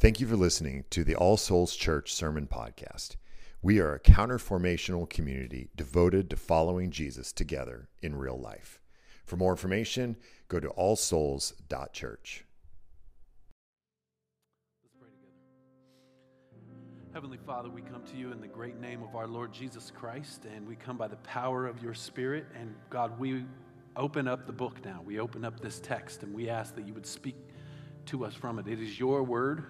Thank you for listening to the All Souls Church Sermon Podcast. We are a counterformational community devoted to following Jesus together in real life. For more information, go to allsouls.church. Let's pray together. Heavenly Father, we come to you in the great name of our Lord Jesus Christ, and we come by the power of your Spirit. And God, we open up the book now. We open up this text, and we ask that you would speak to us from it. It is your word,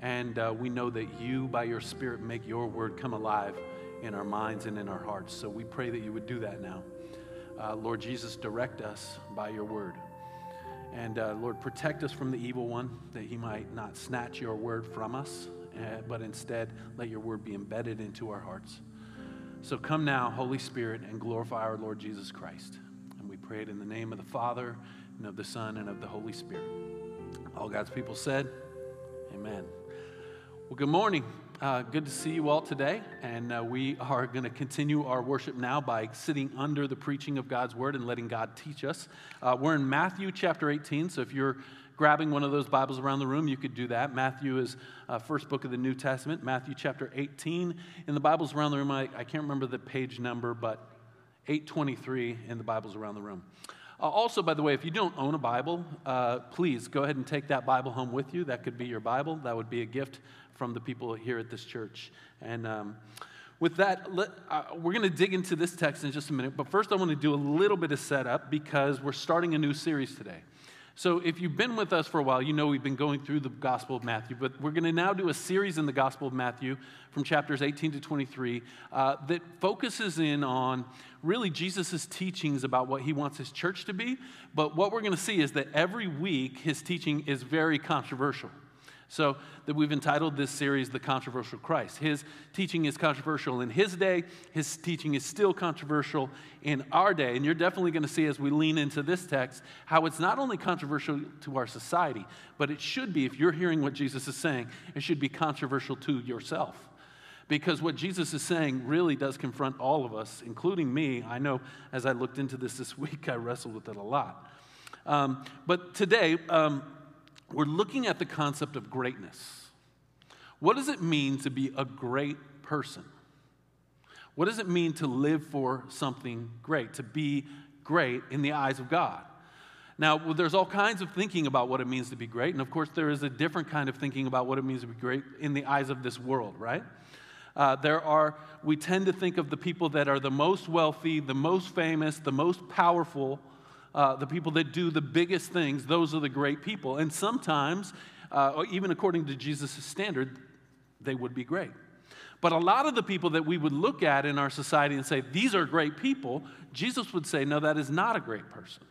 and uh, we know that you, by your Spirit, make your word come alive in our minds and in our hearts. So we pray that you would do that now. Uh, Lord Jesus, direct us by your word. And uh, Lord, protect us from the evil one, that he might not snatch your word from us, uh, but instead let your word be embedded into our hearts. So come now, Holy Spirit, and glorify our Lord Jesus Christ. And we pray it in the name of the Father, and of the Son, and of the Holy Spirit. All God's people said, Amen. Well, good morning. Uh, good to see you all today. And uh, we are going to continue our worship now by sitting under the preaching of God's word and letting God teach us. Uh, we're in Matthew chapter 18. So if you're grabbing one of those Bibles around the room, you could do that. Matthew is uh, first book of the New Testament, Matthew chapter 18. In the Bibles around the room, I, I can't remember the page number, but 823 in the Bibles around the room. Uh, also, by the way, if you don't own a Bible, uh, please go ahead and take that Bible home with you. That could be your Bible. That would be a gift from the people here at this church. And um, with that, let, uh, we're going to dig into this text in just a minute. But first, I want to do a little bit of setup because we're starting a new series today. So, if you've been with us for a while, you know we've been going through the Gospel of Matthew, but we're going to now do a series in the Gospel of Matthew from chapters 18 to 23 uh, that focuses in on really Jesus' teachings about what he wants his church to be. But what we're going to see is that every week his teaching is very controversial. So that we've entitled this series The Controversial Christ. His teaching is controversial in his day, his teaching is still controversial in our day. And you're definitely going to see as we lean into this text how it's not only controversial to our society, but it should be, if you're hearing what Jesus is saying, it should be controversial to yourself. Because what Jesus is saying really does confront all of us, including me. I know as I looked into this this week, I wrestled with it a lot. Um, but today, um, we're looking at the concept of greatness. What does it mean to be a great person? What does it mean to live for something great, to be great in the eyes of God? Now, well, there's all kinds of thinking about what it means to be great, and of course, there is a different kind of thinking about what it means to be great in the eyes of this world, right? Uh, there are, we tend to think of the people that are the most wealthy, the most famous, the most powerful, uh, the people that do the biggest things, those are the great people. And sometimes, uh, even according to Jesus' standard, they would be great. But a lot of the people that we would look at in our society and say, these are great people, Jesus would say, no, that is not a great person.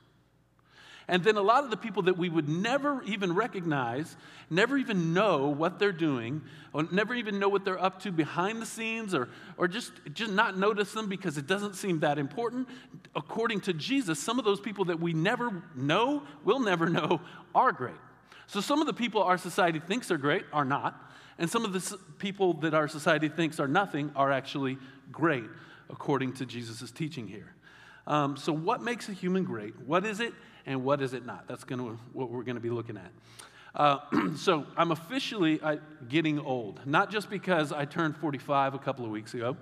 And then a lot of the people that we would never even recognize, never even know what they're doing, or never even know what they're up to behind the scenes, or, or just, just not notice them because it doesn't seem that important. According to Jesus, some of those people that we never know, will never know, are great. So some of the people our society thinks are great are not. And some of the people that our society thinks are nothing are actually great, according to Jesus' teaching here. Um, so, what makes a human great? What is it, and what is it not? That's gonna, what we're going to be looking at. Uh, so, I'm officially uh, getting old, not just because I turned 45 a couple of weeks ago,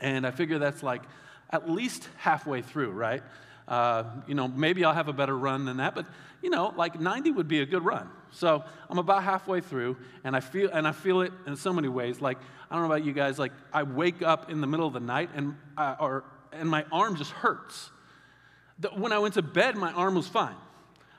and I figure that's like at least halfway through, right? Uh, you know, maybe I'll have a better run than that, but you know, like 90 would be a good run. So I'm about halfway through, and I feel and I feel it in so many ways. Like I don't know about you guys, like I wake up in the middle of the night and uh, or and my arm just hurts. When I went to bed, my arm was fine.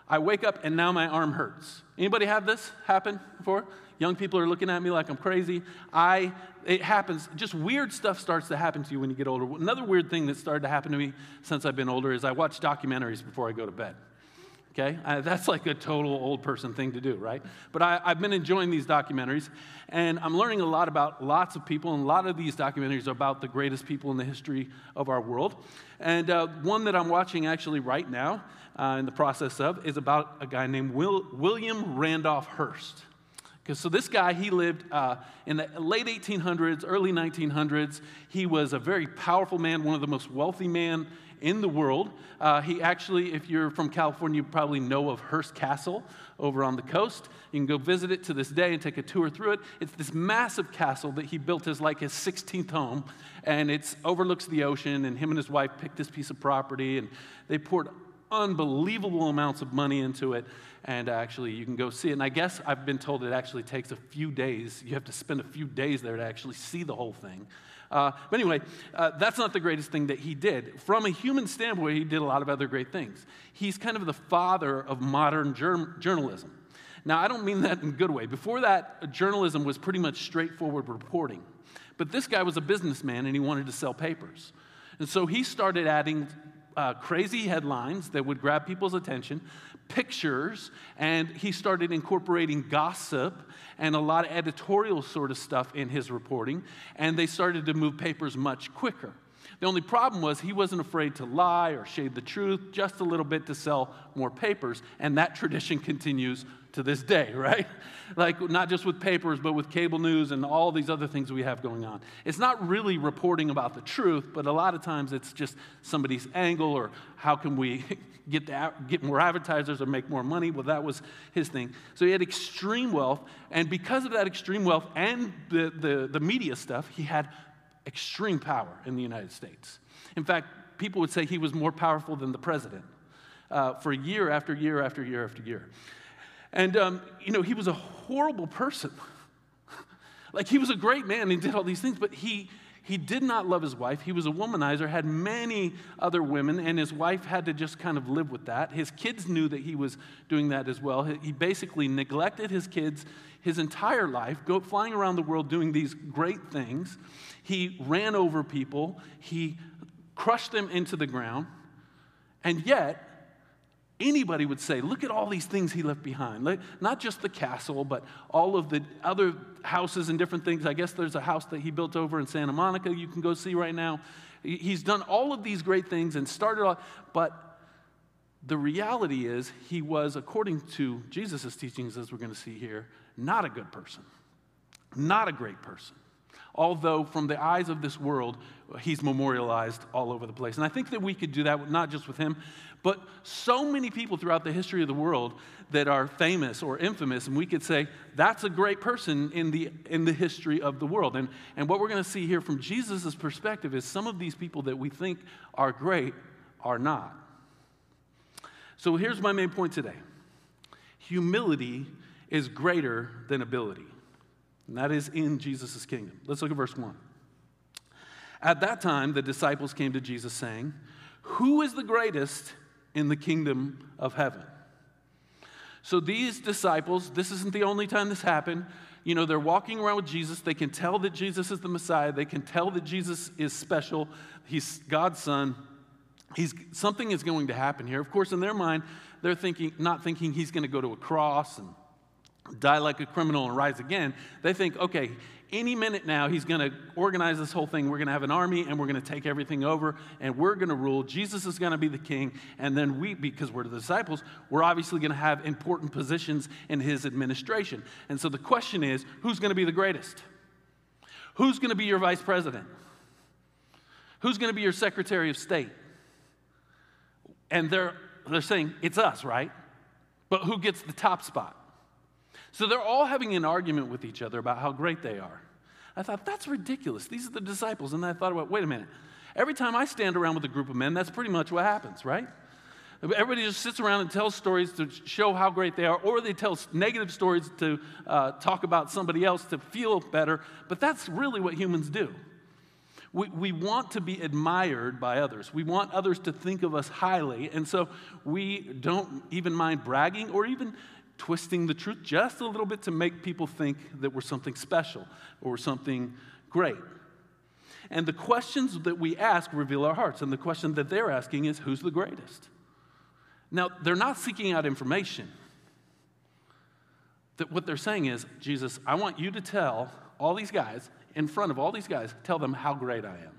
I wake up and now my arm hurts. Anybody have this happen before? Young people are looking at me like I'm crazy. I, it happens, just weird stuff starts to happen to you when you get older. Another weird thing that started to happen to me since I've been older is I watch documentaries before I go to bed. Okay? That's like a total old person thing to do, right? But I, have been enjoying these documentaries, and I'm learning a lot about lots of people, and a lot of these documentaries are about the greatest people in the history of our world. And uh, one that I'm watching actually right now, uh, in the process of, is about a guy named Will, William Randolph Hearst. Because so this guy, he lived uh, in the late 1800s, early 1900s. He was a very powerful man, one of the most wealthy men in the world. Uh, he actually, if you're from California, you probably know of Hearst Castle over on the coast. You can go visit it to this day and take a tour through it. It's this massive castle that he built as like his 16th home, and it overlooks the ocean. And him and his wife picked this piece of property, and they poured unbelievable amounts of money into it. And actually, you can go see it. And I guess I've been told it actually takes a few days. You have to spend a few days there to actually see the whole thing. Uh, but anyway, uh, that's not the greatest thing that he did. From a human standpoint, he did a lot of other great things. He's kind of the father of modern germ- journalism. Now, I don't mean that in a good way. Before that, journalism was pretty much straightforward reporting. But this guy was a businessman and he wanted to sell papers. And so he started adding uh, crazy headlines that would grab people's attention, pictures, and he started incorporating gossip and a lot of editorial sort of stuff in his reporting, and they started to move papers much quicker. The only problem was he wasn't afraid to lie or shade the truth just a little bit to sell more papers, and that tradition continues to this day, right? Like, not just with papers, but with cable news and all these other things we have going on. It's not really reporting about the truth, but a lot of times it's just somebody's angle or how can we get, the, get more advertisers or make more money. Well, that was his thing. So he had extreme wealth, and because of that extreme wealth and the, the, the media stuff, he had extreme power in the United States. In fact, people would say he was more powerful than the president uh, for year after year after year after year. And, um, you know, he was a horrible person. like, he was a great man and did all these things, but he, he did not love his wife. He was a womanizer, had many other women, and his wife had to just kind of live with that. His kids knew that he was doing that as well. He basically neglected his kids his entire life, go, flying around the world doing these great things. He ran over people, he crushed them into the ground, and yet, anybody would say, look at all these things he left behind. Not just the castle, but all of the other houses and different things. I guess there's a house that he built over in Santa Monica you can go see right now. He's done all of these great things and started off, but the reality is he was, according to Jesus' teachings, as we're going to see here, not a good person, not a great person although from the eyes of this world, he's memorialized all over the place. And I think that we could do that not just with him, but so many people throughout the history of the world that are famous or infamous, and we could say that's a great person in the, in the history of the world. And, and what we're going to see here from Jesus' perspective is some of these people that we think are great are not. So here's my main point today humility is greater than ability and that is in Jesus' kingdom. Let's look at verse 1. At that time, the disciples came to Jesus saying, Who is the greatest in the kingdom of heaven? So these disciples, this isn't the only time this happened. You know, they're walking around with Jesus. They can tell that Jesus is the Messiah. They can tell that Jesus is special. He's God's son. He's, something is going to happen here. Of course, in their mind, they're thinking, not thinking he's going to go to a cross and die like a criminal and rise again, they think, okay, any minute now he's going to organize this whole thing. We're going to have an army and we're going to take everything over and we're going to rule. Jesus is going to be the king. And then we, because we're the disciples, we're obviously going to have important positions in his administration. And so the question is who's going to be the greatest? Who's going to be your vice president? Who's going to be your secretary of state? And they're, they're saying, it's us, right? But who gets the top spot? So they're all having an argument with each other about how great they are. I thought, that's ridiculous. These are the disciples. And I thought about, wait a minute. Every time I stand around with a group of men, that's pretty much what happens, right? Everybody just sits around and tells stories to show how great they are, or they tell negative stories to uh, talk about somebody else to feel better. But that's really what humans do. We, we want to be admired by others. We want others to think of us highly. And so we don't even mind bragging or even twisting the truth just a little bit to make people think that we're something special or something great. And the questions that we ask reveal our hearts. And the question that they're asking is who's the greatest? Now, they're not seeking out information. That what they're saying is, Jesus, I want you to tell all these guys, in front of all these guys, tell them how great I am.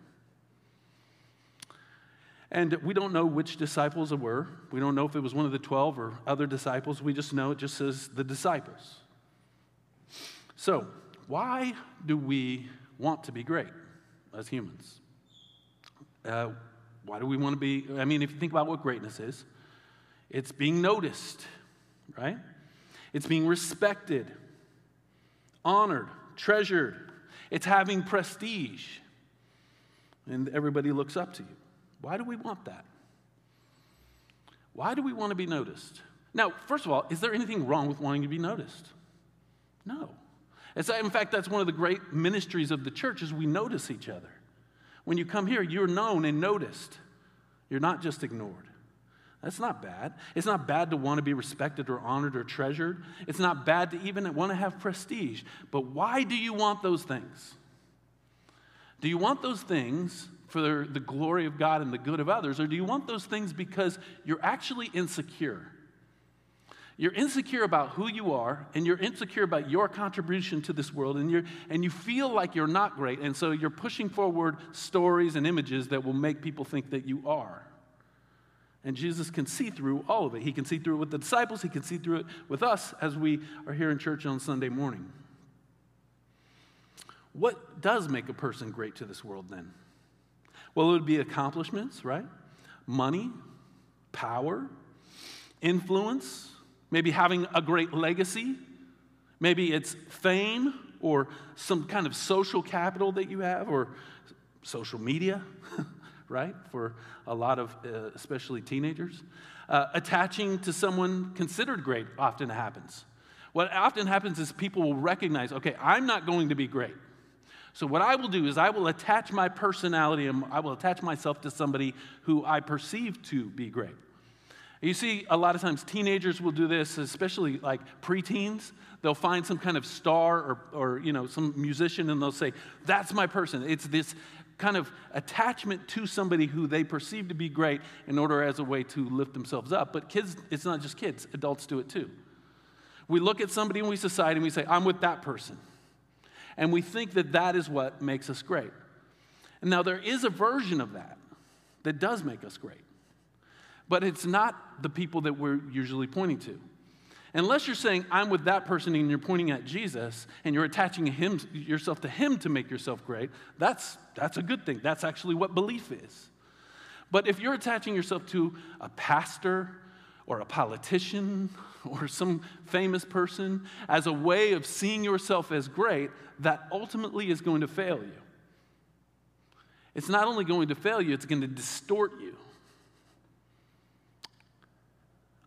And we don't know which disciples it were. We don't know if it was one of the 12 or other disciples. We just know it just says the disciples. So, why do we want to be great as humans? Uh, Why do we want to be? I mean, if you think about what greatness is, it's being noticed, right? It's being respected, honored, treasured. It's having prestige. And everybody looks up to you. Why do we want that? Why do we want to be noticed? Now, first of all, is there anything wrong with wanting to be noticed? No. In fact, that's one of the great ministries of the church is we notice each other. When you come here, you're known and noticed. You're not just ignored. That's not bad. It's not bad to want to be respected or honored or treasured. It's not bad to even want to have prestige. But why do you want those things? Do you want those things for the glory of God and the good of others, or do you want those things because you're actually insecure? You're insecure about who you are, and you're insecure about your contribution to this world, and, you're, and you feel like you're not great, and so you're pushing forward stories and images that will make people think that you are. And Jesus can see through all of it. He can see through it with the disciples, He can see through it with us as we are here in church on Sunday morning. What does make a person great to this world then? Well, it would be accomplishments, right? Money, power, influence, maybe having a great legacy. Maybe it's fame or some kind of social capital that you have or social media, right? For a lot of, uh, especially teenagers. Uh, attaching to someone considered great often happens. What often happens is people will recognize, okay, I'm not going to be great. So, what I will do is I will attach my personality and I will attach myself to somebody who I perceive to be great. You see, a lot of times teenagers will do this, especially like preteens. They'll find some kind of star or, or you know, some musician and they'll say, That's my person. It's this kind of attachment to somebody who they perceive to be great in order as a way to lift themselves up. But kids, it's not just kids, adults do it too. We look at somebody in we society and we say, I'm with that person. And we think that that is what makes us great. And now there is a version of that that does make us great. But it's not the people that we're usually pointing to. Unless you're saying, I'm with that person and you're pointing at Jesus and you're attaching him, yourself to him to make yourself great, that's, that's a good thing. That's actually what belief is. But if you're attaching yourself to a pastor or a politician or some famous person as a way of seeing yourself as great, that ultimately is going to fail you. It's not only going to fail you, it's going to distort you.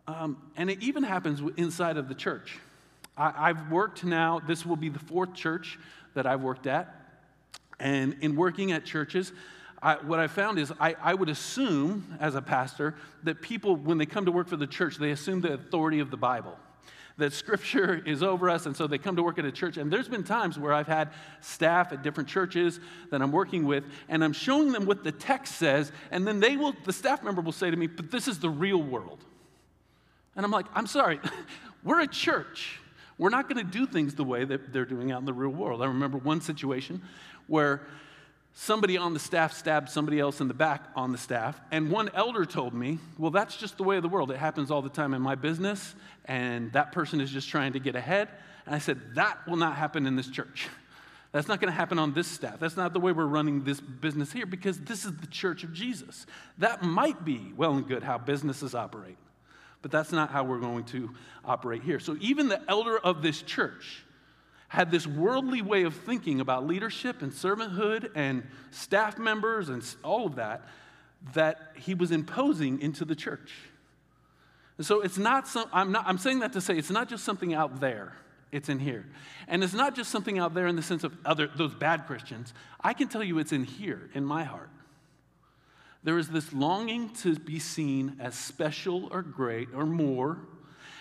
Um, and it even happens inside of the church. I, have worked now, this will be the fourth church that I've worked at. And in working at churches, I, what I found is I, I, would assume, as a pastor, that people, when they come to work for the church, they assume the authority of the Bible. That scripture is over us, and so they come to work at a church. And there's been times where I've had staff at different churches that I'm working with, and I'm showing them what the text says, and then they will, the staff member will say to me, But this is the real world. And I'm like, I'm sorry, we're a church. We're not going to do things the way that they're doing out in the real world. I remember one situation where somebody on the staff stabbed somebody else in the back on the staff, and one elder told me, Well, that's just the way of the world. It happens all the time in my business, and that person is just trying to get ahead. And I said, That will not happen in this church. That's not going to happen on this staff. That's not the way we're running this business here because this is the church of Jesus. That might be well and good how businesses operate. But that's not how we're going to operate here. So even the elder of this church had this worldly way of thinking about leadership and servanthood and staff members and all of that that he was imposing into the church. And so it's not some, I'm not I'm saying that to say it's not just something out there. It's in here. And it's not just something out there in the sense of other those bad Christians. I can tell you it's in here in my heart. There is this longing to be seen as special or great or more.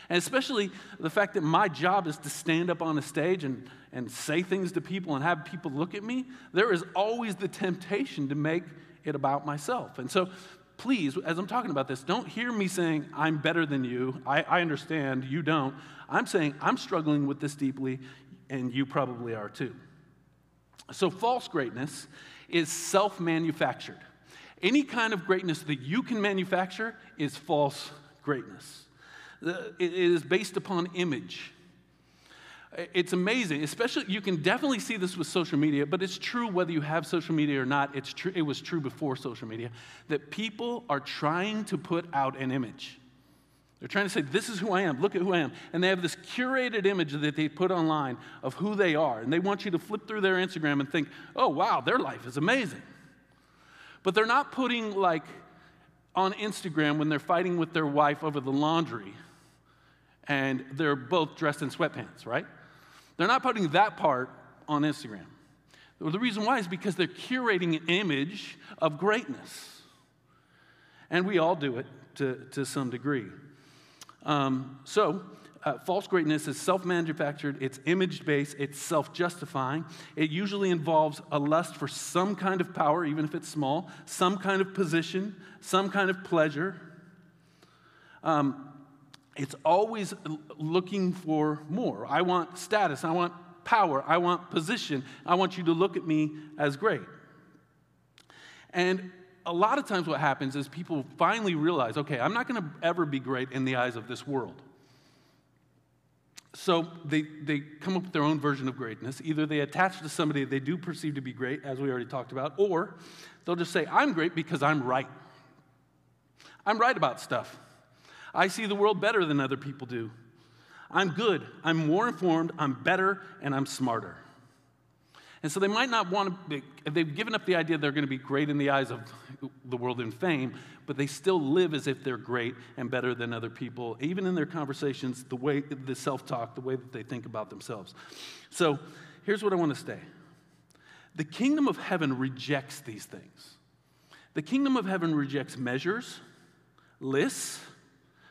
And especially the fact that my job is to stand up on a stage and, and say things to people and have people look at me, there is always the temptation to make it about myself. And so, please, as I'm talking about this, don't hear me saying, I'm better than you. I, I understand, you don't. I'm saying, I'm struggling with this deeply, and you probably are too. So, false greatness is self manufactured. Any kind of greatness that you can manufacture is false greatness. It is based upon image. It's amazing, especially you can definitely see this with social media, but it's true whether you have social media or not. It's true, it was true before social media that people are trying to put out an image. They're trying to say, This is who I am, look at who I am. And they have this curated image that they put online of who they are. And they want you to flip through their Instagram and think, Oh, wow, their life is amazing. But they're not putting, like, on Instagram when they're fighting with their wife over the laundry and they're both dressed in sweatpants, right? They're not putting that part on Instagram. The reason why is because they're curating an image of greatness. And we all do it to, to some degree. Um, so, uh, false greatness is self manufactured, it's image based, it's self justifying. It usually involves a lust for some kind of power, even if it's small, some kind of position, some kind of pleasure. Um, it's always looking for more. I want status, I want power, I want position, I want you to look at me as great. And a lot of times what happens is people finally realize okay, I'm not going to ever be great in the eyes of this world. So they, they come up with their own version of greatness. Either they attach to somebody they do perceive to be great, as we already talked about, or they'll just say, I'm great because I'm right. I'm right about stuff. I see the world better than other people do. I'm good. I'm more informed. I'm better, and I'm smarter. And so they might not want to, be, they've given up the idea they're going to be great in the eyes of the world in fame, but they still live as if they're great and better than other people, even in their conversations, the way, the self talk, the way that they think about themselves. So here's what I want to say the kingdom of heaven rejects these things. The kingdom of heaven rejects measures, lists,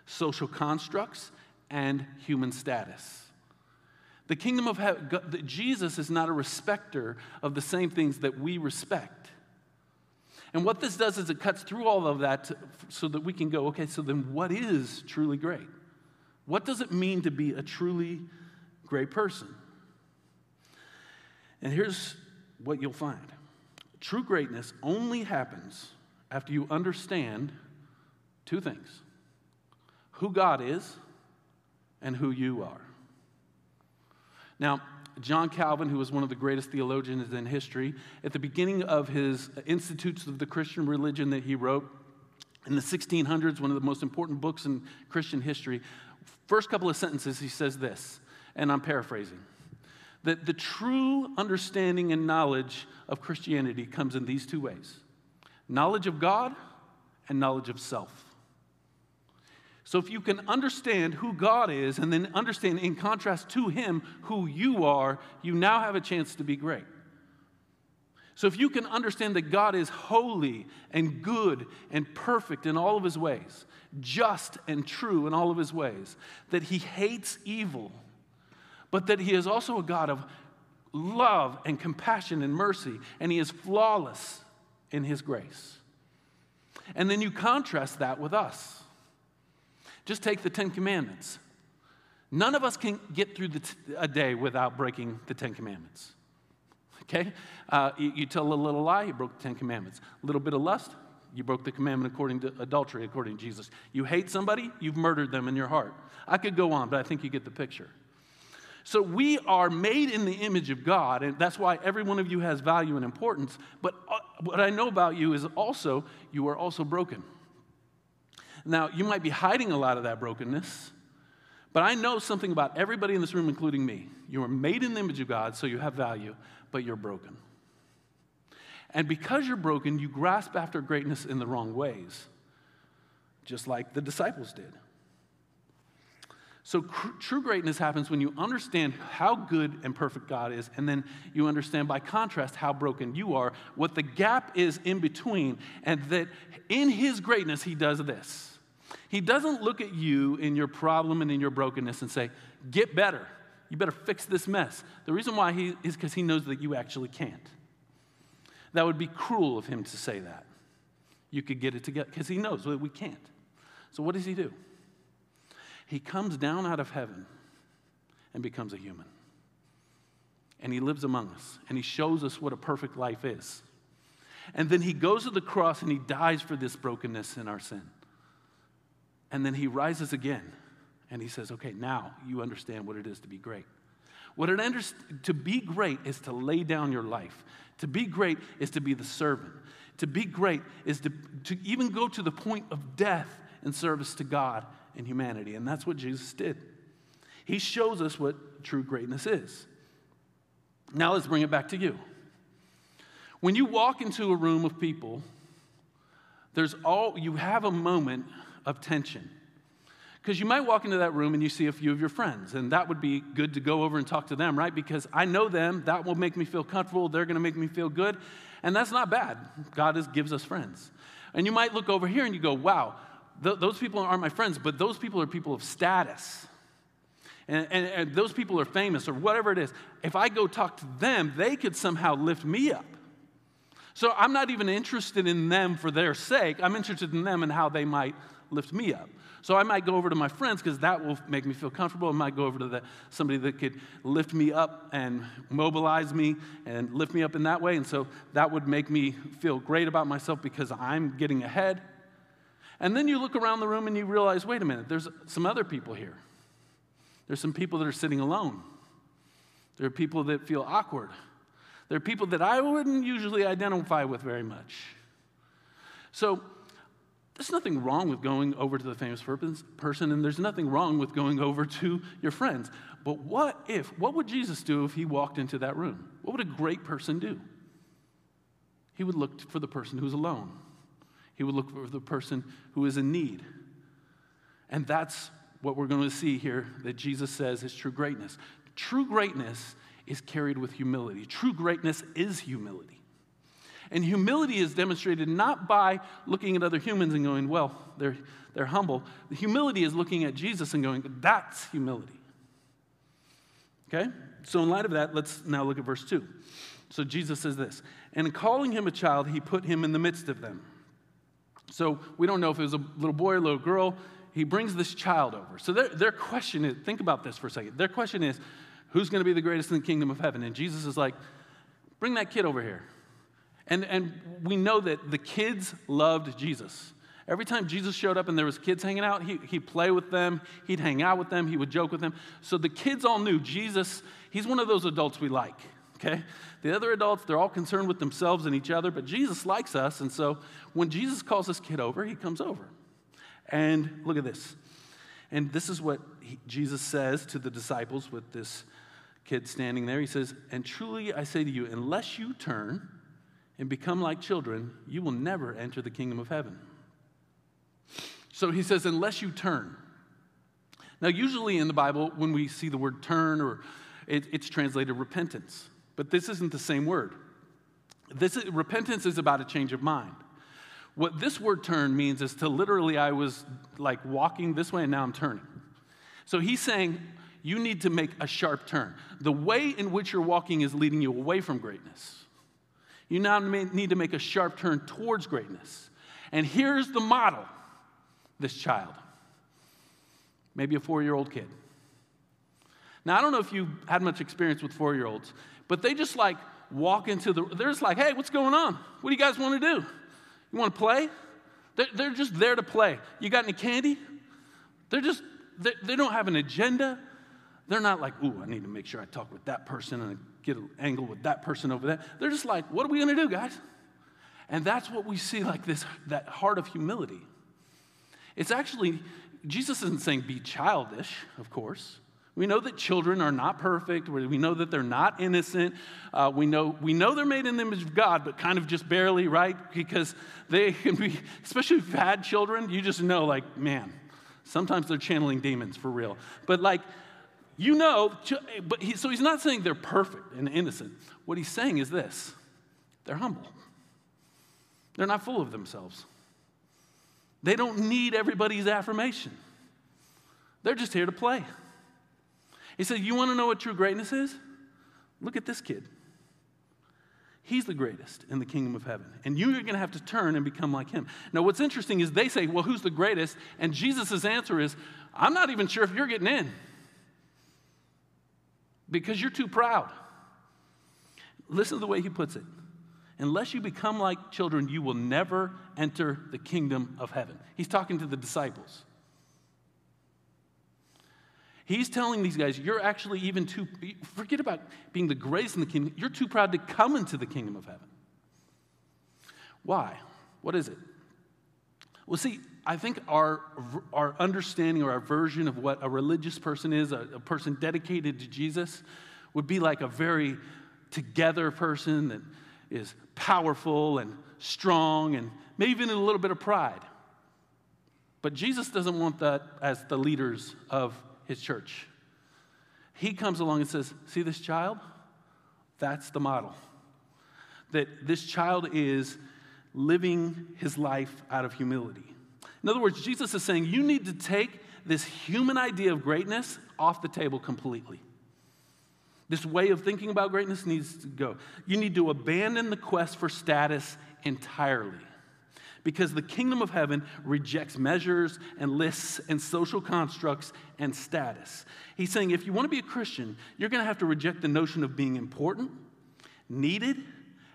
social constructs, and human status. The kingdom of heaven, Jesus is not a respecter of the same things that we respect. And what this does is it cuts through all of that so that we can go, okay, so then what is truly great? What does it mean to be a truly great person? And here's what you'll find true greatness only happens after you understand two things who God is and who you are. Now, John Calvin, who was one of the greatest theologians in history, at the beginning of his Institutes of the Christian Religion that he wrote in the 1600s, one of the most important books in Christian history, first couple of sentences, he says this, and I'm paraphrasing that the true understanding and knowledge of Christianity comes in these two ways knowledge of God and knowledge of self. So, if you can understand who God is and then understand in contrast to Him who you are, you now have a chance to be great. So, if you can understand that God is holy and good and perfect in all of His ways, just and true in all of His ways, that He hates evil, but that He is also a God of love and compassion and mercy, and He is flawless in His grace. And then you contrast that with us. Just take the Ten Commandments. None of us can get through t- a day without breaking the Ten Commandments. Okay? Uh, you, you, tell a little lie, you broke the Ten Commandments. A little bit of lust, you broke the commandment according to adultery, according to Jesus. You hate somebody, you've murdered them in your heart. I could go on, but I think you get the picture. So we are made in the image of God, and that's why every one of you has value and importance. But uh, what I know about you is also, you are also broken. Now, you might be hiding a lot of that brokenness, but I know something about everybody in this room, including me. You are made in the image of God, so you have value, but you're broken. And because you're broken, you grasp after greatness in the wrong ways, just like the disciples did. So, cr- true greatness happens when you understand how good and perfect God is, and then you understand by contrast how broken you are, what the gap is in between, and that in His greatness, He does this. He doesn't look at you in your problem and in your brokenness and say, Get better. You better fix this mess. The reason why he is because he knows that you actually can't. That would be cruel of him to say that. You could get it together because he knows that we can't. So, what does he do? He comes down out of heaven and becomes a human. And he lives among us and he shows us what a perfect life is. And then he goes to the cross and he dies for this brokenness in our sin. And then he rises again and he says, Okay, now you understand what it is to be great. What it under- to be great is to lay down your life. To be great is to be the servant. To be great is to, to even go to the point of death in service to God and humanity. And that's what Jesus did. He shows us what true greatness is. Now let's bring it back to you. When you walk into a room of people, there's all you have a moment of tension. Because you might walk into that room and you see a few of your friends, and that would be good to go over and talk to them, right? Because I know them, that will make me feel comfortable, they're gonna make me feel good, and that's not bad. God is, gives us friends. And you might look over here and you go, wow, th- those people aren't my friends, but those people are people of status. And, and, and those people are famous or whatever it is. If I go talk to them, they could somehow lift me up. So I'm not even interested in them for their sake. I'm interested in them and how they might lift me up. So I might go over to my friends because that will make me feel comfortable. I might go over to the, somebody that could lift me up and mobilize me and lift me up in that way. And so that would make me feel great about myself because I'm getting ahead. And then you look around the room and you realize wait a minute, there's some other people here. There's some people that are sitting alone. There are people that feel awkward. There are people that I wouldn't usually identify with very much. So, there's nothing wrong with going over to the famous person, and there's nothing wrong with going over to your friends. But what if, what would Jesus do if he walked into that room? What would a great person do? He would look for the person who's alone, he would look for the person who is in need. And that's what we're going to see here that Jesus says is true greatness. True greatness is carried with humility, true greatness is humility. And humility is demonstrated not by looking at other humans and going, well, they're, they're humble. The humility is looking at Jesus and going, that's humility. Okay? So, in light of that, let's now look at verse 2. So, Jesus says this And calling him a child, he put him in the midst of them. So, we don't know if it was a little boy or a little girl. He brings this child over. So, their, their question is think about this for a second. Their question is, who's going to be the greatest in the kingdom of heaven? And Jesus is like, bring that kid over here. And, and we know that the kids loved Jesus. Every time Jesus showed up and there was kids hanging out, he, he'd play with them, he'd hang out with them, he would joke with them. So the kids all knew Jesus, he's one of those adults we like, okay? The other adults, they're all concerned with themselves and each other, but Jesus likes us. And so when Jesus calls this kid over, he comes over. And look at this. And this is what he, Jesus says to the disciples with this kid standing there. He says, And truly I say to you, unless you turn, and become like children, you will never enter the kingdom of heaven. So he says, unless you turn. Now, usually in the Bible, when we see the word turn, or it, it's translated repentance, but this isn't the same word. This is, repentance is about a change of mind. What this word turn means is to literally, I was like walking this way and now I'm turning. So he's saying, you need to make a sharp turn. The way in which you're walking is leading you away from greatness. You now need to make a sharp turn towards greatness. And here's the model this child, maybe a four year old kid. Now, I don't know if you've had much experience with four year olds, but they just like walk into the, they're just like, hey, what's going on? What do you guys want to do? You want to play? They're, they're just there to play. You got any candy? They're just, they, they don't have an agenda. They're not like, ooh, I need to make sure I talk with that person and get an angle with that person over there. They're just like, what are we going to do, guys? And that's what we see like this, that heart of humility. It's actually, Jesus isn't saying be childish, of course. We know that children are not perfect. We know that they're not innocent. Uh, we, know, we know they're made in the image of God, but kind of just barely, right? Because they can be, especially bad children, you just know, like, man, sometimes they're channeling demons for real. But like, you know, but he, so he's not saying they're perfect and innocent. What he's saying is this they're humble, they're not full of themselves. They don't need everybody's affirmation. They're just here to play. He said, You want to know what true greatness is? Look at this kid. He's the greatest in the kingdom of heaven. And you're going to have to turn and become like him. Now, what's interesting is they say, Well, who's the greatest? And Jesus' answer is, I'm not even sure if you're getting in because you're too proud. Listen to the way he puts it. Unless you become like children, you will never enter the kingdom of heaven. He's talking to the disciples. He's telling these guys, you're actually even too, forget about being the greatest in the kingdom, you're too proud to come into the kingdom of heaven. Why? What is it? Well, see, I think our, our understanding or our version of what a religious person is, a, a person dedicated to Jesus, would be like a very together person that is powerful and strong and maybe even a little bit of pride. But Jesus doesn't want that as the leaders of his church. He comes along and says, See this child? That's the model. That this child is living his life out of humility. In other words, Jesus is saying, You need to take this human idea of greatness off the table completely. This way of thinking about greatness needs to go. You need to abandon the quest for status entirely because the kingdom of heaven rejects measures and lists and social constructs and status. He's saying if you want to be a Christian, you're going to have to reject the notion of being important, needed,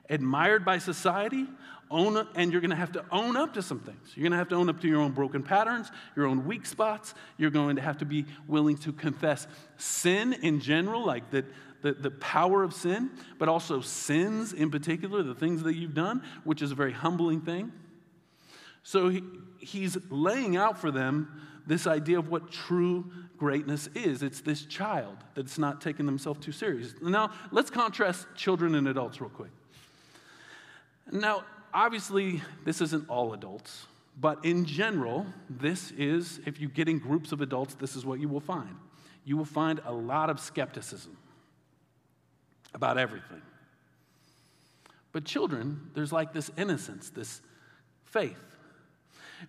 admired by society, own, and you're going to have to own up to some things. You're going to have to own up to your own broken patterns, your own weak spots. You're going to have to be willing to confess sin in general, like the, the power of sin, but also sins in particular, the things that you've done, which is a very humbling thing. So he, he's laying out for them this idea of what true greatness is. It's this child that's not taking themselves too serious. Now, let's contrast children and adults real quick. Now, obviously, this isn't all adults, but in general, this is, if you get in groups of adults, this is what you will find. You will find a lot of skepticism about everything. But children, there's like this innocence, this faith.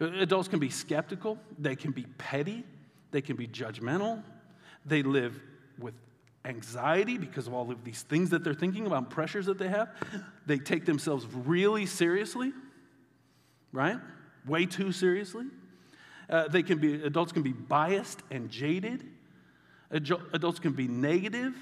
Adults can be skeptical, they can be petty, they can be judgmental, they live with anxiety because of all of these things that they're thinking about, pressures that they have. They take themselves really seriously, right? Way too seriously. Uh, they can be, adults can be biased and jaded. Adults can be negative.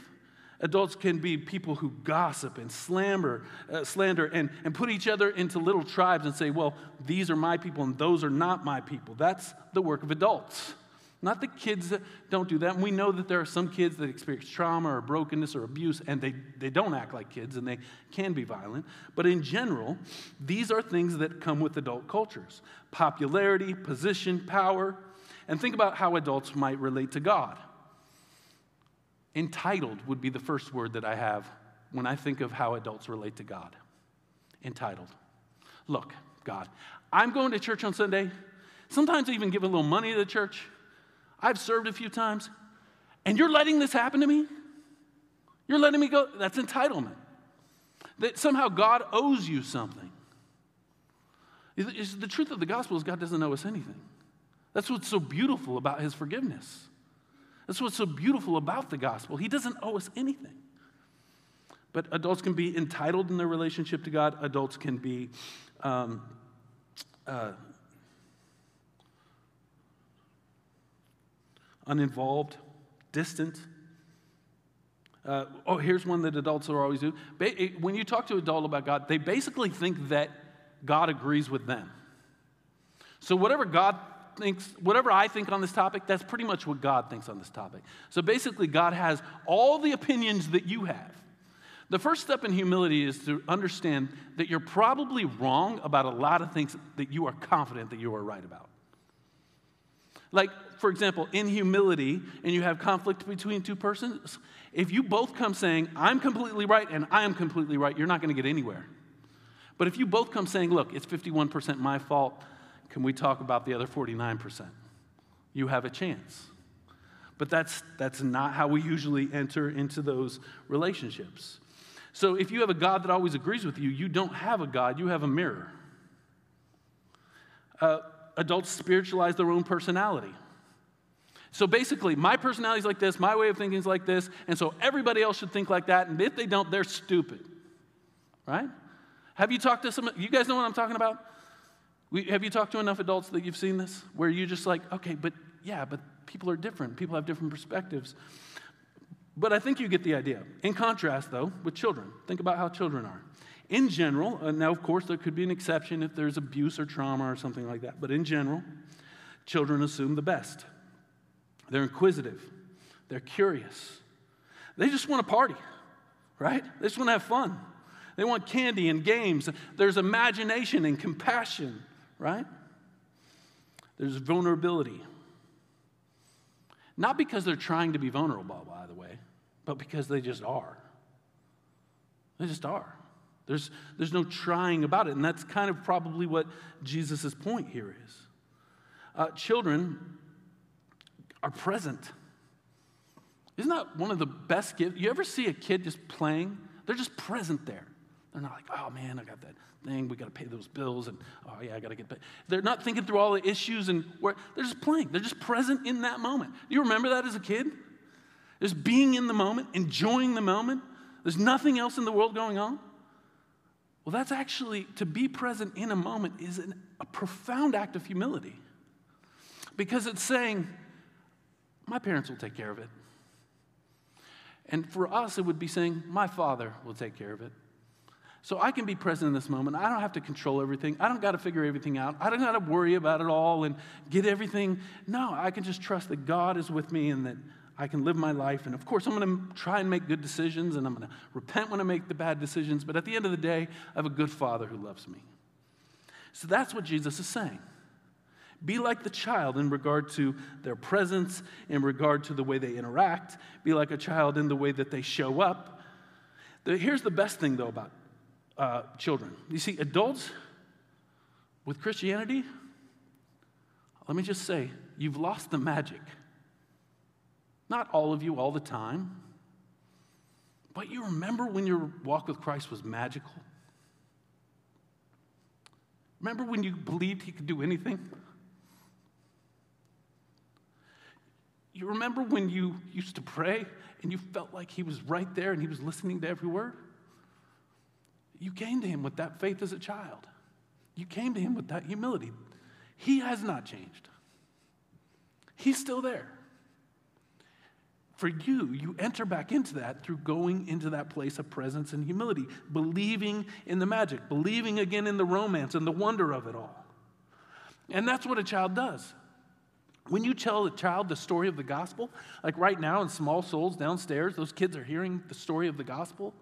Adults can be people who gossip and slander, uh, slander and, and put each other into little tribes and say, well, these are my people and those are not my people. That's the work of adults. Not the kids that don't do that. And we know that there are some kids that experience trauma or brokenness or abuse and they, they don't act like kids and they can be violent. But in general, these are things that come with adult cultures popularity, position, power. And think about how adults might relate to God. Entitled would be the first word that I have when I think of how adults relate to God. Entitled. Look, God, I'm going to church on Sunday. Sometimes I even give a little money to the church. I've served a few times. And you're letting this happen to me? You're letting me go? That's entitlement. That somehow God owes you something. The truth of the gospel is God doesn't owe us anything. That's what's so beautiful about his forgiveness. That's what's so beautiful about the gospel. He doesn't owe us anything. But adults can be entitled in their relationship to God, adults can be um, uh, uninvolved, distant. Uh, oh, here's one that adults are always do. When you talk to an adult about God, they basically think that God agrees with them. So whatever God thinks, whatever I think on this topic, that's pretty much what God thinks on this topic. So basically, God has all the opinions that you have. The first step in humility is to understand that you're probably wrong about a lot of things that you are confident that you are right about. Like, for example, in humility, and you have conflict between two persons, if you both come saying, I'm completely right and I am completely right, you're not going to get anywhere. But if you both come saying, look, it's 51% my fault, can we talk about the other 49%? You have a chance. But that's, that's not how we usually enter into those relationships. So if you have a God that always agrees with you, you don't have a God, you have a mirror. Uh, adults spiritualize their own personality. So basically, my personality is like this, my way of thinking is like this, and so everybody else should think like that, and if they don't, they're stupid. Right? Have you talked to some, you guys know what I'm talking about? We, have you talked to enough adults that you've seen this? Where you're just like, okay, but yeah, but people are different. People have different perspectives. But I think you get the idea. In contrast, though, with children, think about how children are. In general, uh, now of course there could be an exception if there's abuse or trauma or something like that, but in general, children assume the best. They're inquisitive, they're curious. They just want to party, right? They just want to have fun. They want candy and games. There's imagination and compassion, right? There's vulnerability. Not because they're trying to be vulnerable, by the way, but because they just are. They just are. There's, there's no trying about it. And that's kind of probably what Jesus' point here is. Uh, children are present. Isn't that one of the best gifts? You ever see a kid just playing? They're just present there. They're not like, oh man, I got that thing. We got to pay those bills, and oh yeah, I got to get paid. They're not thinking through all the issues and where they're just playing. They're just present in that moment. Do you remember that as a kid? Just being in the moment, enjoying the moment. There's nothing else in the world going on. Well, that's actually to be present in a moment is an, a profound act of humility because it's saying, my parents will take care of it. And for us, it would be saying, my father will take care of it. So I can be present in this moment. I don't have to control everything. I don't got to figure everything out. I don't got to worry about it all and get everything. No, I can just trust that God is with me and that I can live my life. And of course, I'm going to try and make good decisions and I'm going to repent when I make the bad decisions. But at the end of the day, I have a good father who loves me. So that's what Jesus is saying. Be like the child in regard to their presence, in regard to the way they interact. Be like a child in the way that they show up. Here's the best thing, though, about uh, children. You see, adults with Christianity, let me just say, you've lost the magic. Not all of you all the time, but you remember when your walk with Christ was magical? Remember when you believed He could do anything? You remember when you used to pray and you felt like He was right there and He was listening to every word? You came to him with that faith as a child. You came to him with that humility. He has not changed, he's still there. For you, you enter back into that through going into that place of presence and humility, believing in the magic, believing again in the romance and the wonder of it all. And that's what a child does. When you tell a child the story of the gospel, like right now in Small Souls downstairs, those kids are hearing the story of the gospel.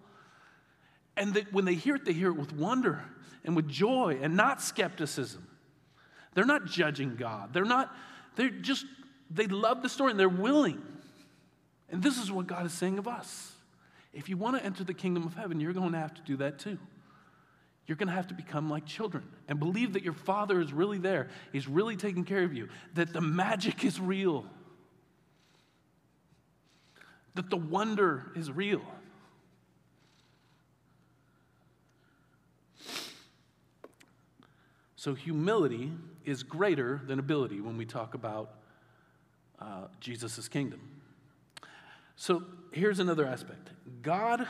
And when they hear it, they hear it with wonder and with joy and not skepticism. They're not judging God. They're not, they're just, they love the story and they're willing. And this is what God is saying of us. If you want to enter the kingdom of heaven, you're going to have to do that too. You're going to have to become like children and believe that your father is really there. He's really taking care of you, that the magic is real, that the wonder is real. So, humility is greater than ability when we talk about uh, Jesus' kingdom. So, here's another aspect God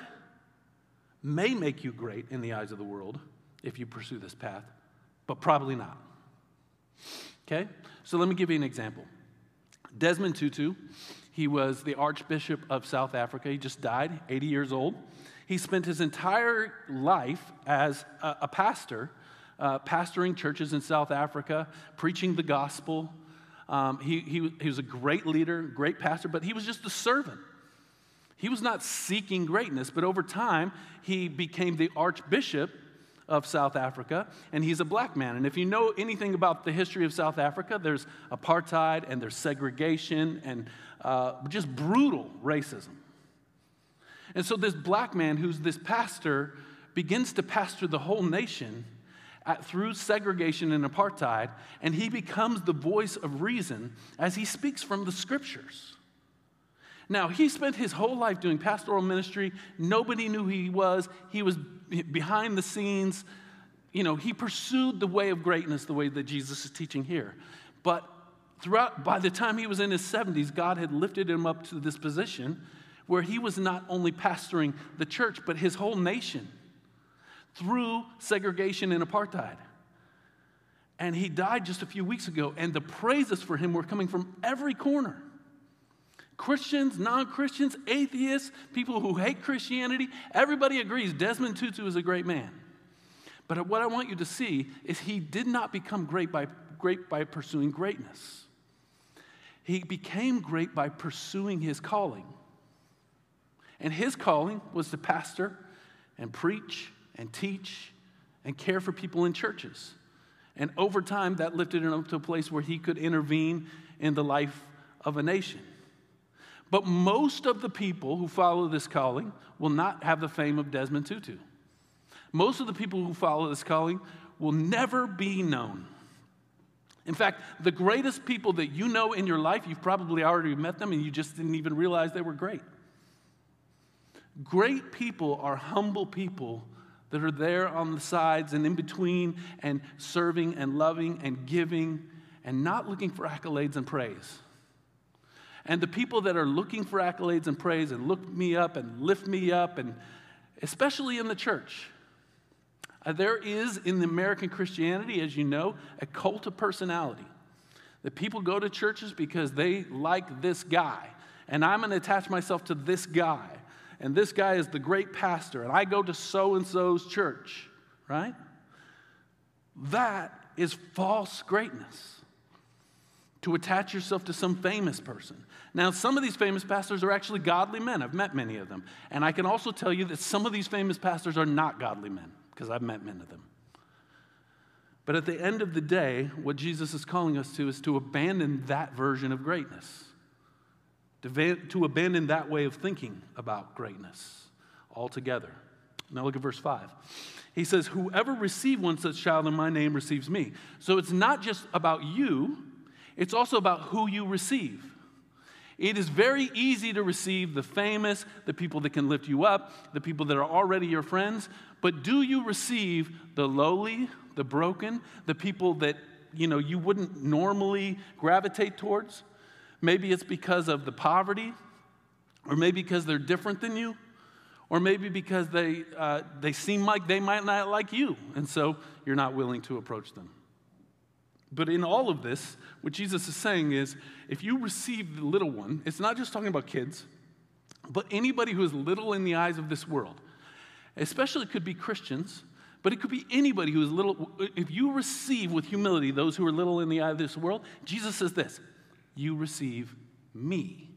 may make you great in the eyes of the world if you pursue this path, but probably not. Okay? So, let me give you an example. Desmond Tutu, he was the Archbishop of South Africa. He just died, 80 years old. He spent his entire life as a, a pastor uh, pastoring churches in South Africa, preaching the gospel. Um, he, he, he was a great leader, great pastor, but he was just a servant. He was not seeking greatness, but over time, he became the archbishop of South Africa, and he's a black man. And if you know anything about the history of South Africa, there's apartheid and there's segregation and uh, just brutal racism. And so, this black man who's this pastor begins to pastor the whole nation at, through segregation and apartheid, and he becomes the voice of reason as he speaks from the scriptures. Now, he spent his whole life doing pastoral ministry. Nobody knew who he was. He was behind the scenes. You know, he pursued the way of greatness the way that Jesus is teaching here. But throughout, by the time he was in his 70s, God had lifted him up to this position where he was not only pastoring the church, but his whole nation through segregation and apartheid. And he died just a few weeks ago, and the praises for him were coming from every corner. Christians, non Christians, atheists, people who hate Christianity, everybody agrees Desmond Tutu is a great man. But what I want you to see is he did not become great by, great by pursuing greatness. He became great by pursuing his calling. And his calling was to pastor and preach and teach and care for people in churches. And over time, that lifted him up to a place where he could intervene in the life of a nation. But most of the people who follow this calling will not have the fame of Desmond Tutu. Most of the people who follow this calling will never be known. In fact, the greatest people that you know in your life, you've probably already met them and you just didn't even realize they were great. Great people are humble people that are there on the sides and in between and serving and loving and giving and not looking for accolades and praise. And the people that are looking for accolades and praise and look me up and lift me up, and especially in the church, uh, there is in the American Christianity, as you know, a cult of personality. That people go to churches because they like this guy, and I'm going to attach myself to this guy and this guy is the great pastor, and I go to so and so's church, right? That is false greatness. To attach yourself to some famous person. Now, some of these famous pastors are actually godly men. I've met many of them. And I can also tell you that some of these famous pastors are not godly men, because I've met many of them. But at the end of the day, what Jesus is calling us to is to abandon that version of greatness to, to abandon that way of thinking about greatness altogether. Now look at verse 5. He says, Whoever receives one such child in my name receives me. So it's not just about you, it's also about who you receive. It is very easy to receive the famous, the people that can lift you up, the people that are already your friends, but do you receive the lowly, the broken, the people that you know you wouldn't normally gravitate towards? Maybe it's because of the poverty, or maybe because they're different than you, or maybe because they, uh, they seem like they might not like you, and so you're not willing to approach them. But in all of this, what Jesus is saying is if you receive the little one, it's not just talking about kids, but anybody who is little in the eyes of this world, especially it could be Christians, but it could be anybody who is little. If you receive with humility those who are little in the eye of this world, Jesus says this you receive me.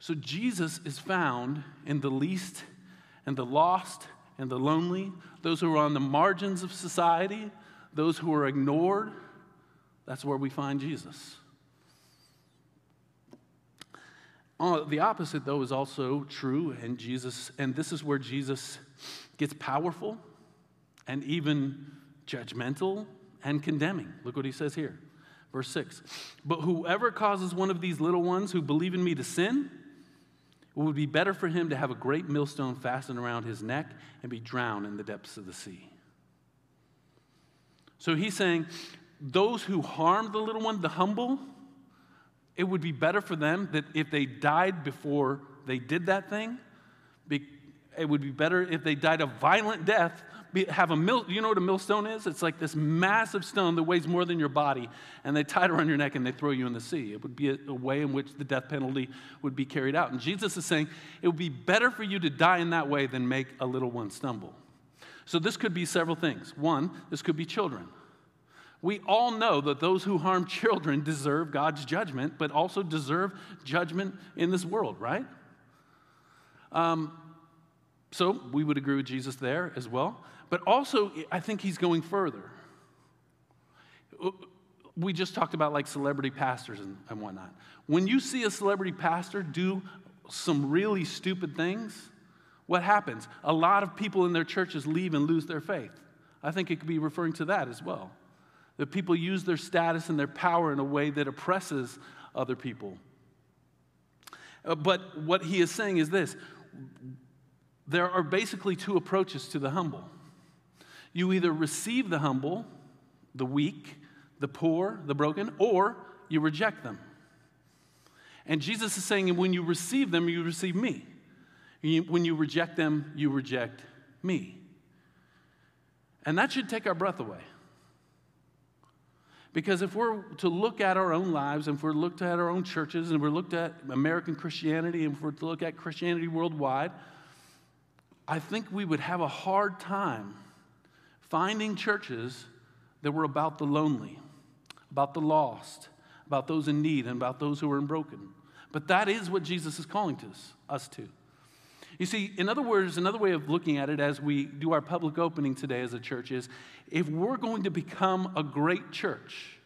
So Jesus is found in the least and the lost and the lonely, those who are on the margins of society, those who are ignored. That's where we find Jesus. Uh, the opposite, though, is also true, and Jesus, and this is where Jesus gets powerful and even judgmental and condemning. Look what he says here. Verse 6 But whoever causes one of these little ones who believe in me to sin, it would be better for him to have a great millstone fastened around his neck and be drowned in the depths of the sea. So he's saying, those who harm the little one, the humble, it would be better for them that if they died before they did that thing, it would be better if they died a violent death have a mill. You know what a millstone is? It's like this massive stone that weighs more than your body, and they tie it around your neck and they throw you in the sea. It would be a, a way in which the death penalty would be carried out. And Jesus is saying it would be better for you to die in that way than make a little one stumble. So this could be several things. One, this could be children. We all know that those who harm children deserve God's judgment, but also deserve judgment in this world, right? Um, so we would agree with Jesus there as well. But also, I think he's going further. We just talked about like celebrity pastors and, and whatnot. When you see a celebrity pastor do some really stupid things, what happens? A lot of people in their churches leave and lose their faith. I think it could be referring to that as well. That people use their status and their power in a way that oppresses other people. Uh, but what he is saying is this there are basically two approaches to the humble. You either receive the humble, the weak, the poor, the broken, or you reject them. And Jesus is saying, when you receive them, you receive me. When you reject them, you reject me. And that should take our breath away. Because if we're to look at our own lives, and if we're looked at our own churches, and we're looked at American Christianity, and if we're to look at Christianity worldwide, I think we would have a hard time finding churches that were about the lonely, about the lost, about those in need, and about those who are broken. But that is what Jesus is calling to us, us to. You see, in other words, another way of looking at it as we do our public opening today as a church is if we're going to become a great church,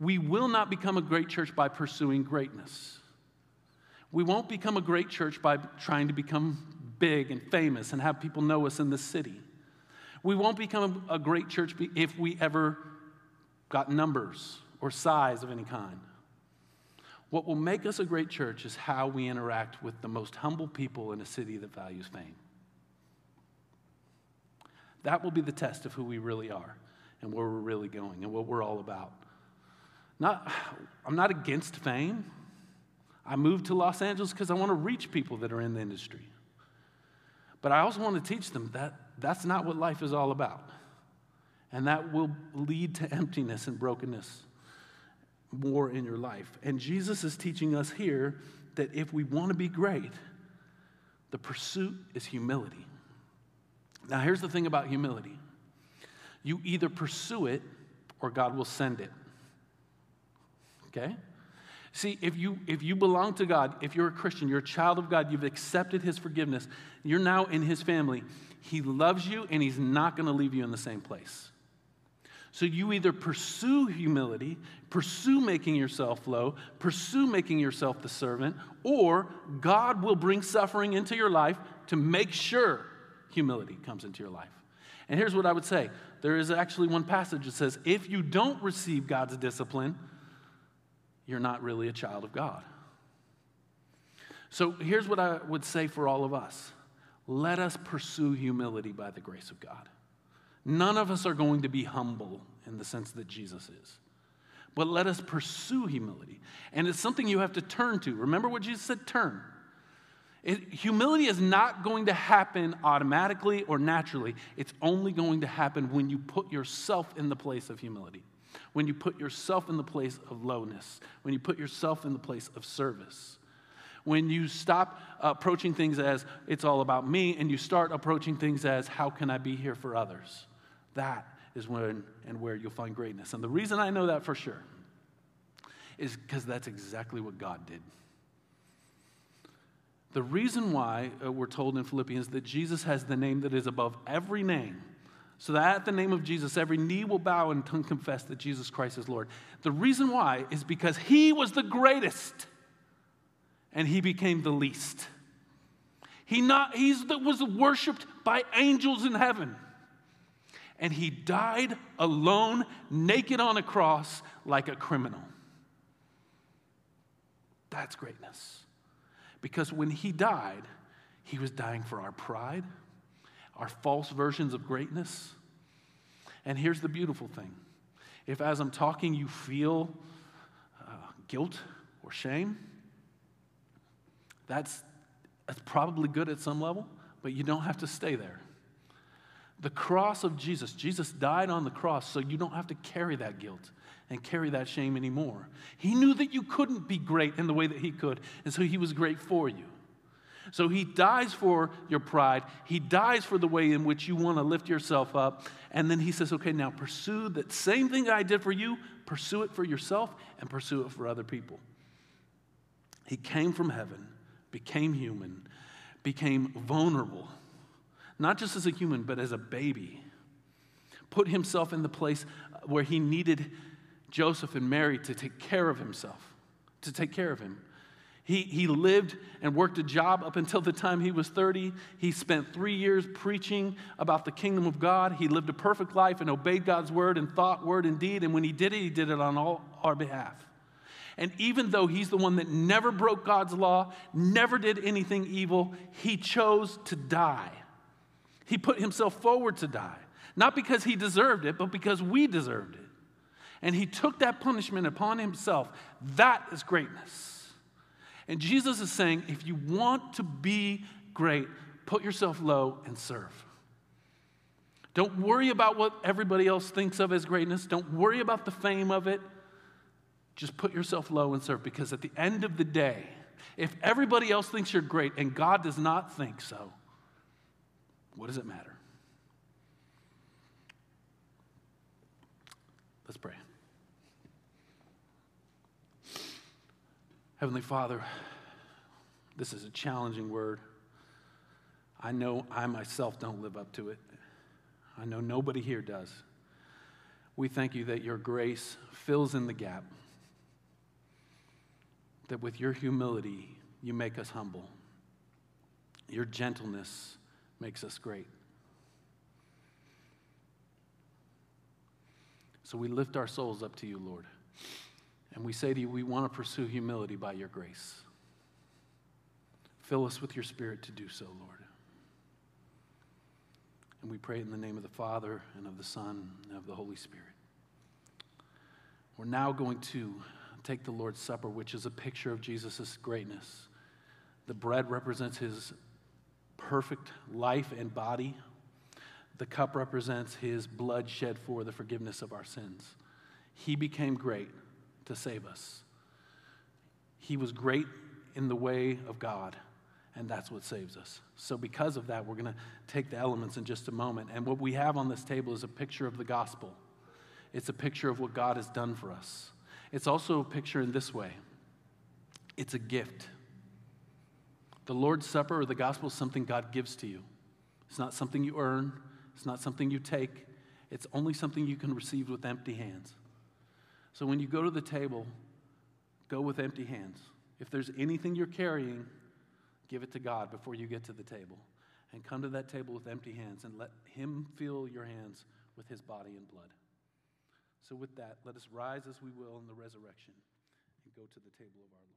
we will not become a great church by pursuing greatness. We won't become a great church by trying to become big and famous and have people know us in the city. We won't become a great church if we ever got numbers or size of any kind. What will make us a great church is how we interact with the most humble people in a city that values fame. That will be the test of who we really are and where we're really going and what we're all about. Not, I'm not against fame. I moved to Los Angeles because I want to reach people that are in the industry. But I also want to teach them that that's not what life is all about. And that will lead to emptiness and brokenness more in your life. And Jesus is teaching us here that if we want to be great, the pursuit is humility. Now, here's the thing about humility you either pursue it or God will send it. Okay? See, if you, if you belong to God, if you're a Christian, you're a child of God, you've accepted His forgiveness, you're now in His family, He loves you and He's not going to leave you in the same place. So you either pursue humility, pursue making yourself low, pursue making yourself the servant, or God will bring suffering into your life to make sure humility comes into your life. And here's what I would say there is actually one passage that says, if you don't receive God's discipline, you're not really a child of God. So here's what I would say for all of us let us pursue humility by the grace of God. None of us are going to be humble in the sense that Jesus is. But let us pursue humility. And it's something you have to turn to. Remember what Jesus said turn. It, humility is not going to happen automatically or naturally. It's only going to happen when you put yourself in the place of humility, when you put yourself in the place of lowness, when you put yourself in the place of service. When you stop approaching things as it's all about me and you start approaching things as how can I be here for others. That is when and where you'll find greatness. And the reason I know that for sure is because that's exactly what God did. The reason why uh, we're told in Philippians that Jesus has the name that is above every name, so that at the name of Jesus, every knee will bow and tongue confess that Jesus Christ is Lord. The reason why is because he was the greatest and he became the least. He not, he's the, was worshiped by angels in heaven and he died alone, naked on a cross, like a criminal. That's greatness. Because when he died, he was dying for our pride, our false versions of greatness. And here's the beautiful thing if, as I'm talking, you feel uh, guilt or shame, that's, that's probably good at some level, but you don't have to stay there. The cross of Jesus, Jesus died on the cross so you don't have to carry that guilt and carry that shame anymore. He knew that you couldn't be great in the way that He could, and so He was great for you. So He dies for your pride, He dies for the way in which you want to lift yourself up, and then He says, okay, now pursue that same thing I did for you, pursue it for yourself, and pursue it for other people. He came from heaven, became human, became vulnerable not just as a human, but as a baby. Put himself in the place where he needed Joseph and Mary to take care of himself, to take care of him. He, he lived and worked a job up until the time he was 30. He spent three years preaching about the kingdom of God. He lived a perfect life and obeyed God's word and thought, word, and deed. And when he did it, he did it on all our behalf. And even though he's the one that never broke God's law, never did anything evil, he chose to die he put himself forward to die, not because he deserved it, but because we deserved it. And he took that punishment upon himself. That is greatness. And Jesus is saying if you want to be great, put yourself low and serve. Don't worry about what everybody else thinks of as greatness. Don't worry about the fame of it. Just put yourself low and serve because at the end of the day, if everybody else thinks you're great and God does not think so, what does it matter? Let's pray. Heavenly Father, this is a challenging word. I know I myself don't live up to it. I know nobody here does. We thank you that your grace fills in the gap, that with your humility, you make us humble. Your gentleness makes us great. So we lift our souls up to you, Lord. And we say to you, we want to pursue humility by your grace. Fill us with your spirit to do so, Lord. And we pray in the name of the Father, and of the Son, and of the Holy Spirit. We're now going to take the Lord's Supper, which is a picture of Jesus' greatness. The bread represents his perfect life and body. The cup represents his blood shed for the forgiveness of our sins. He became great to save us. He was great in the way of God, and that's what saves us. So, because of that, we're going to take the elements in just a moment. And what we have on this table is a picture of the gospel, it's a picture of what God has done for us. It's also a picture in this way it's a gift. The Lord's Supper or the gospel is something God gives to you. It's not something you earn, it's not something you take, it's only something you can receive with empty hands. So when you go to the table, go with empty hands. If there's anything you're carrying, give it to God before you get to the table. And come to that table with empty hands and let Him fill your hands with His body and blood. So, with that, let us rise as we will in the resurrection and go to the table of our Lord.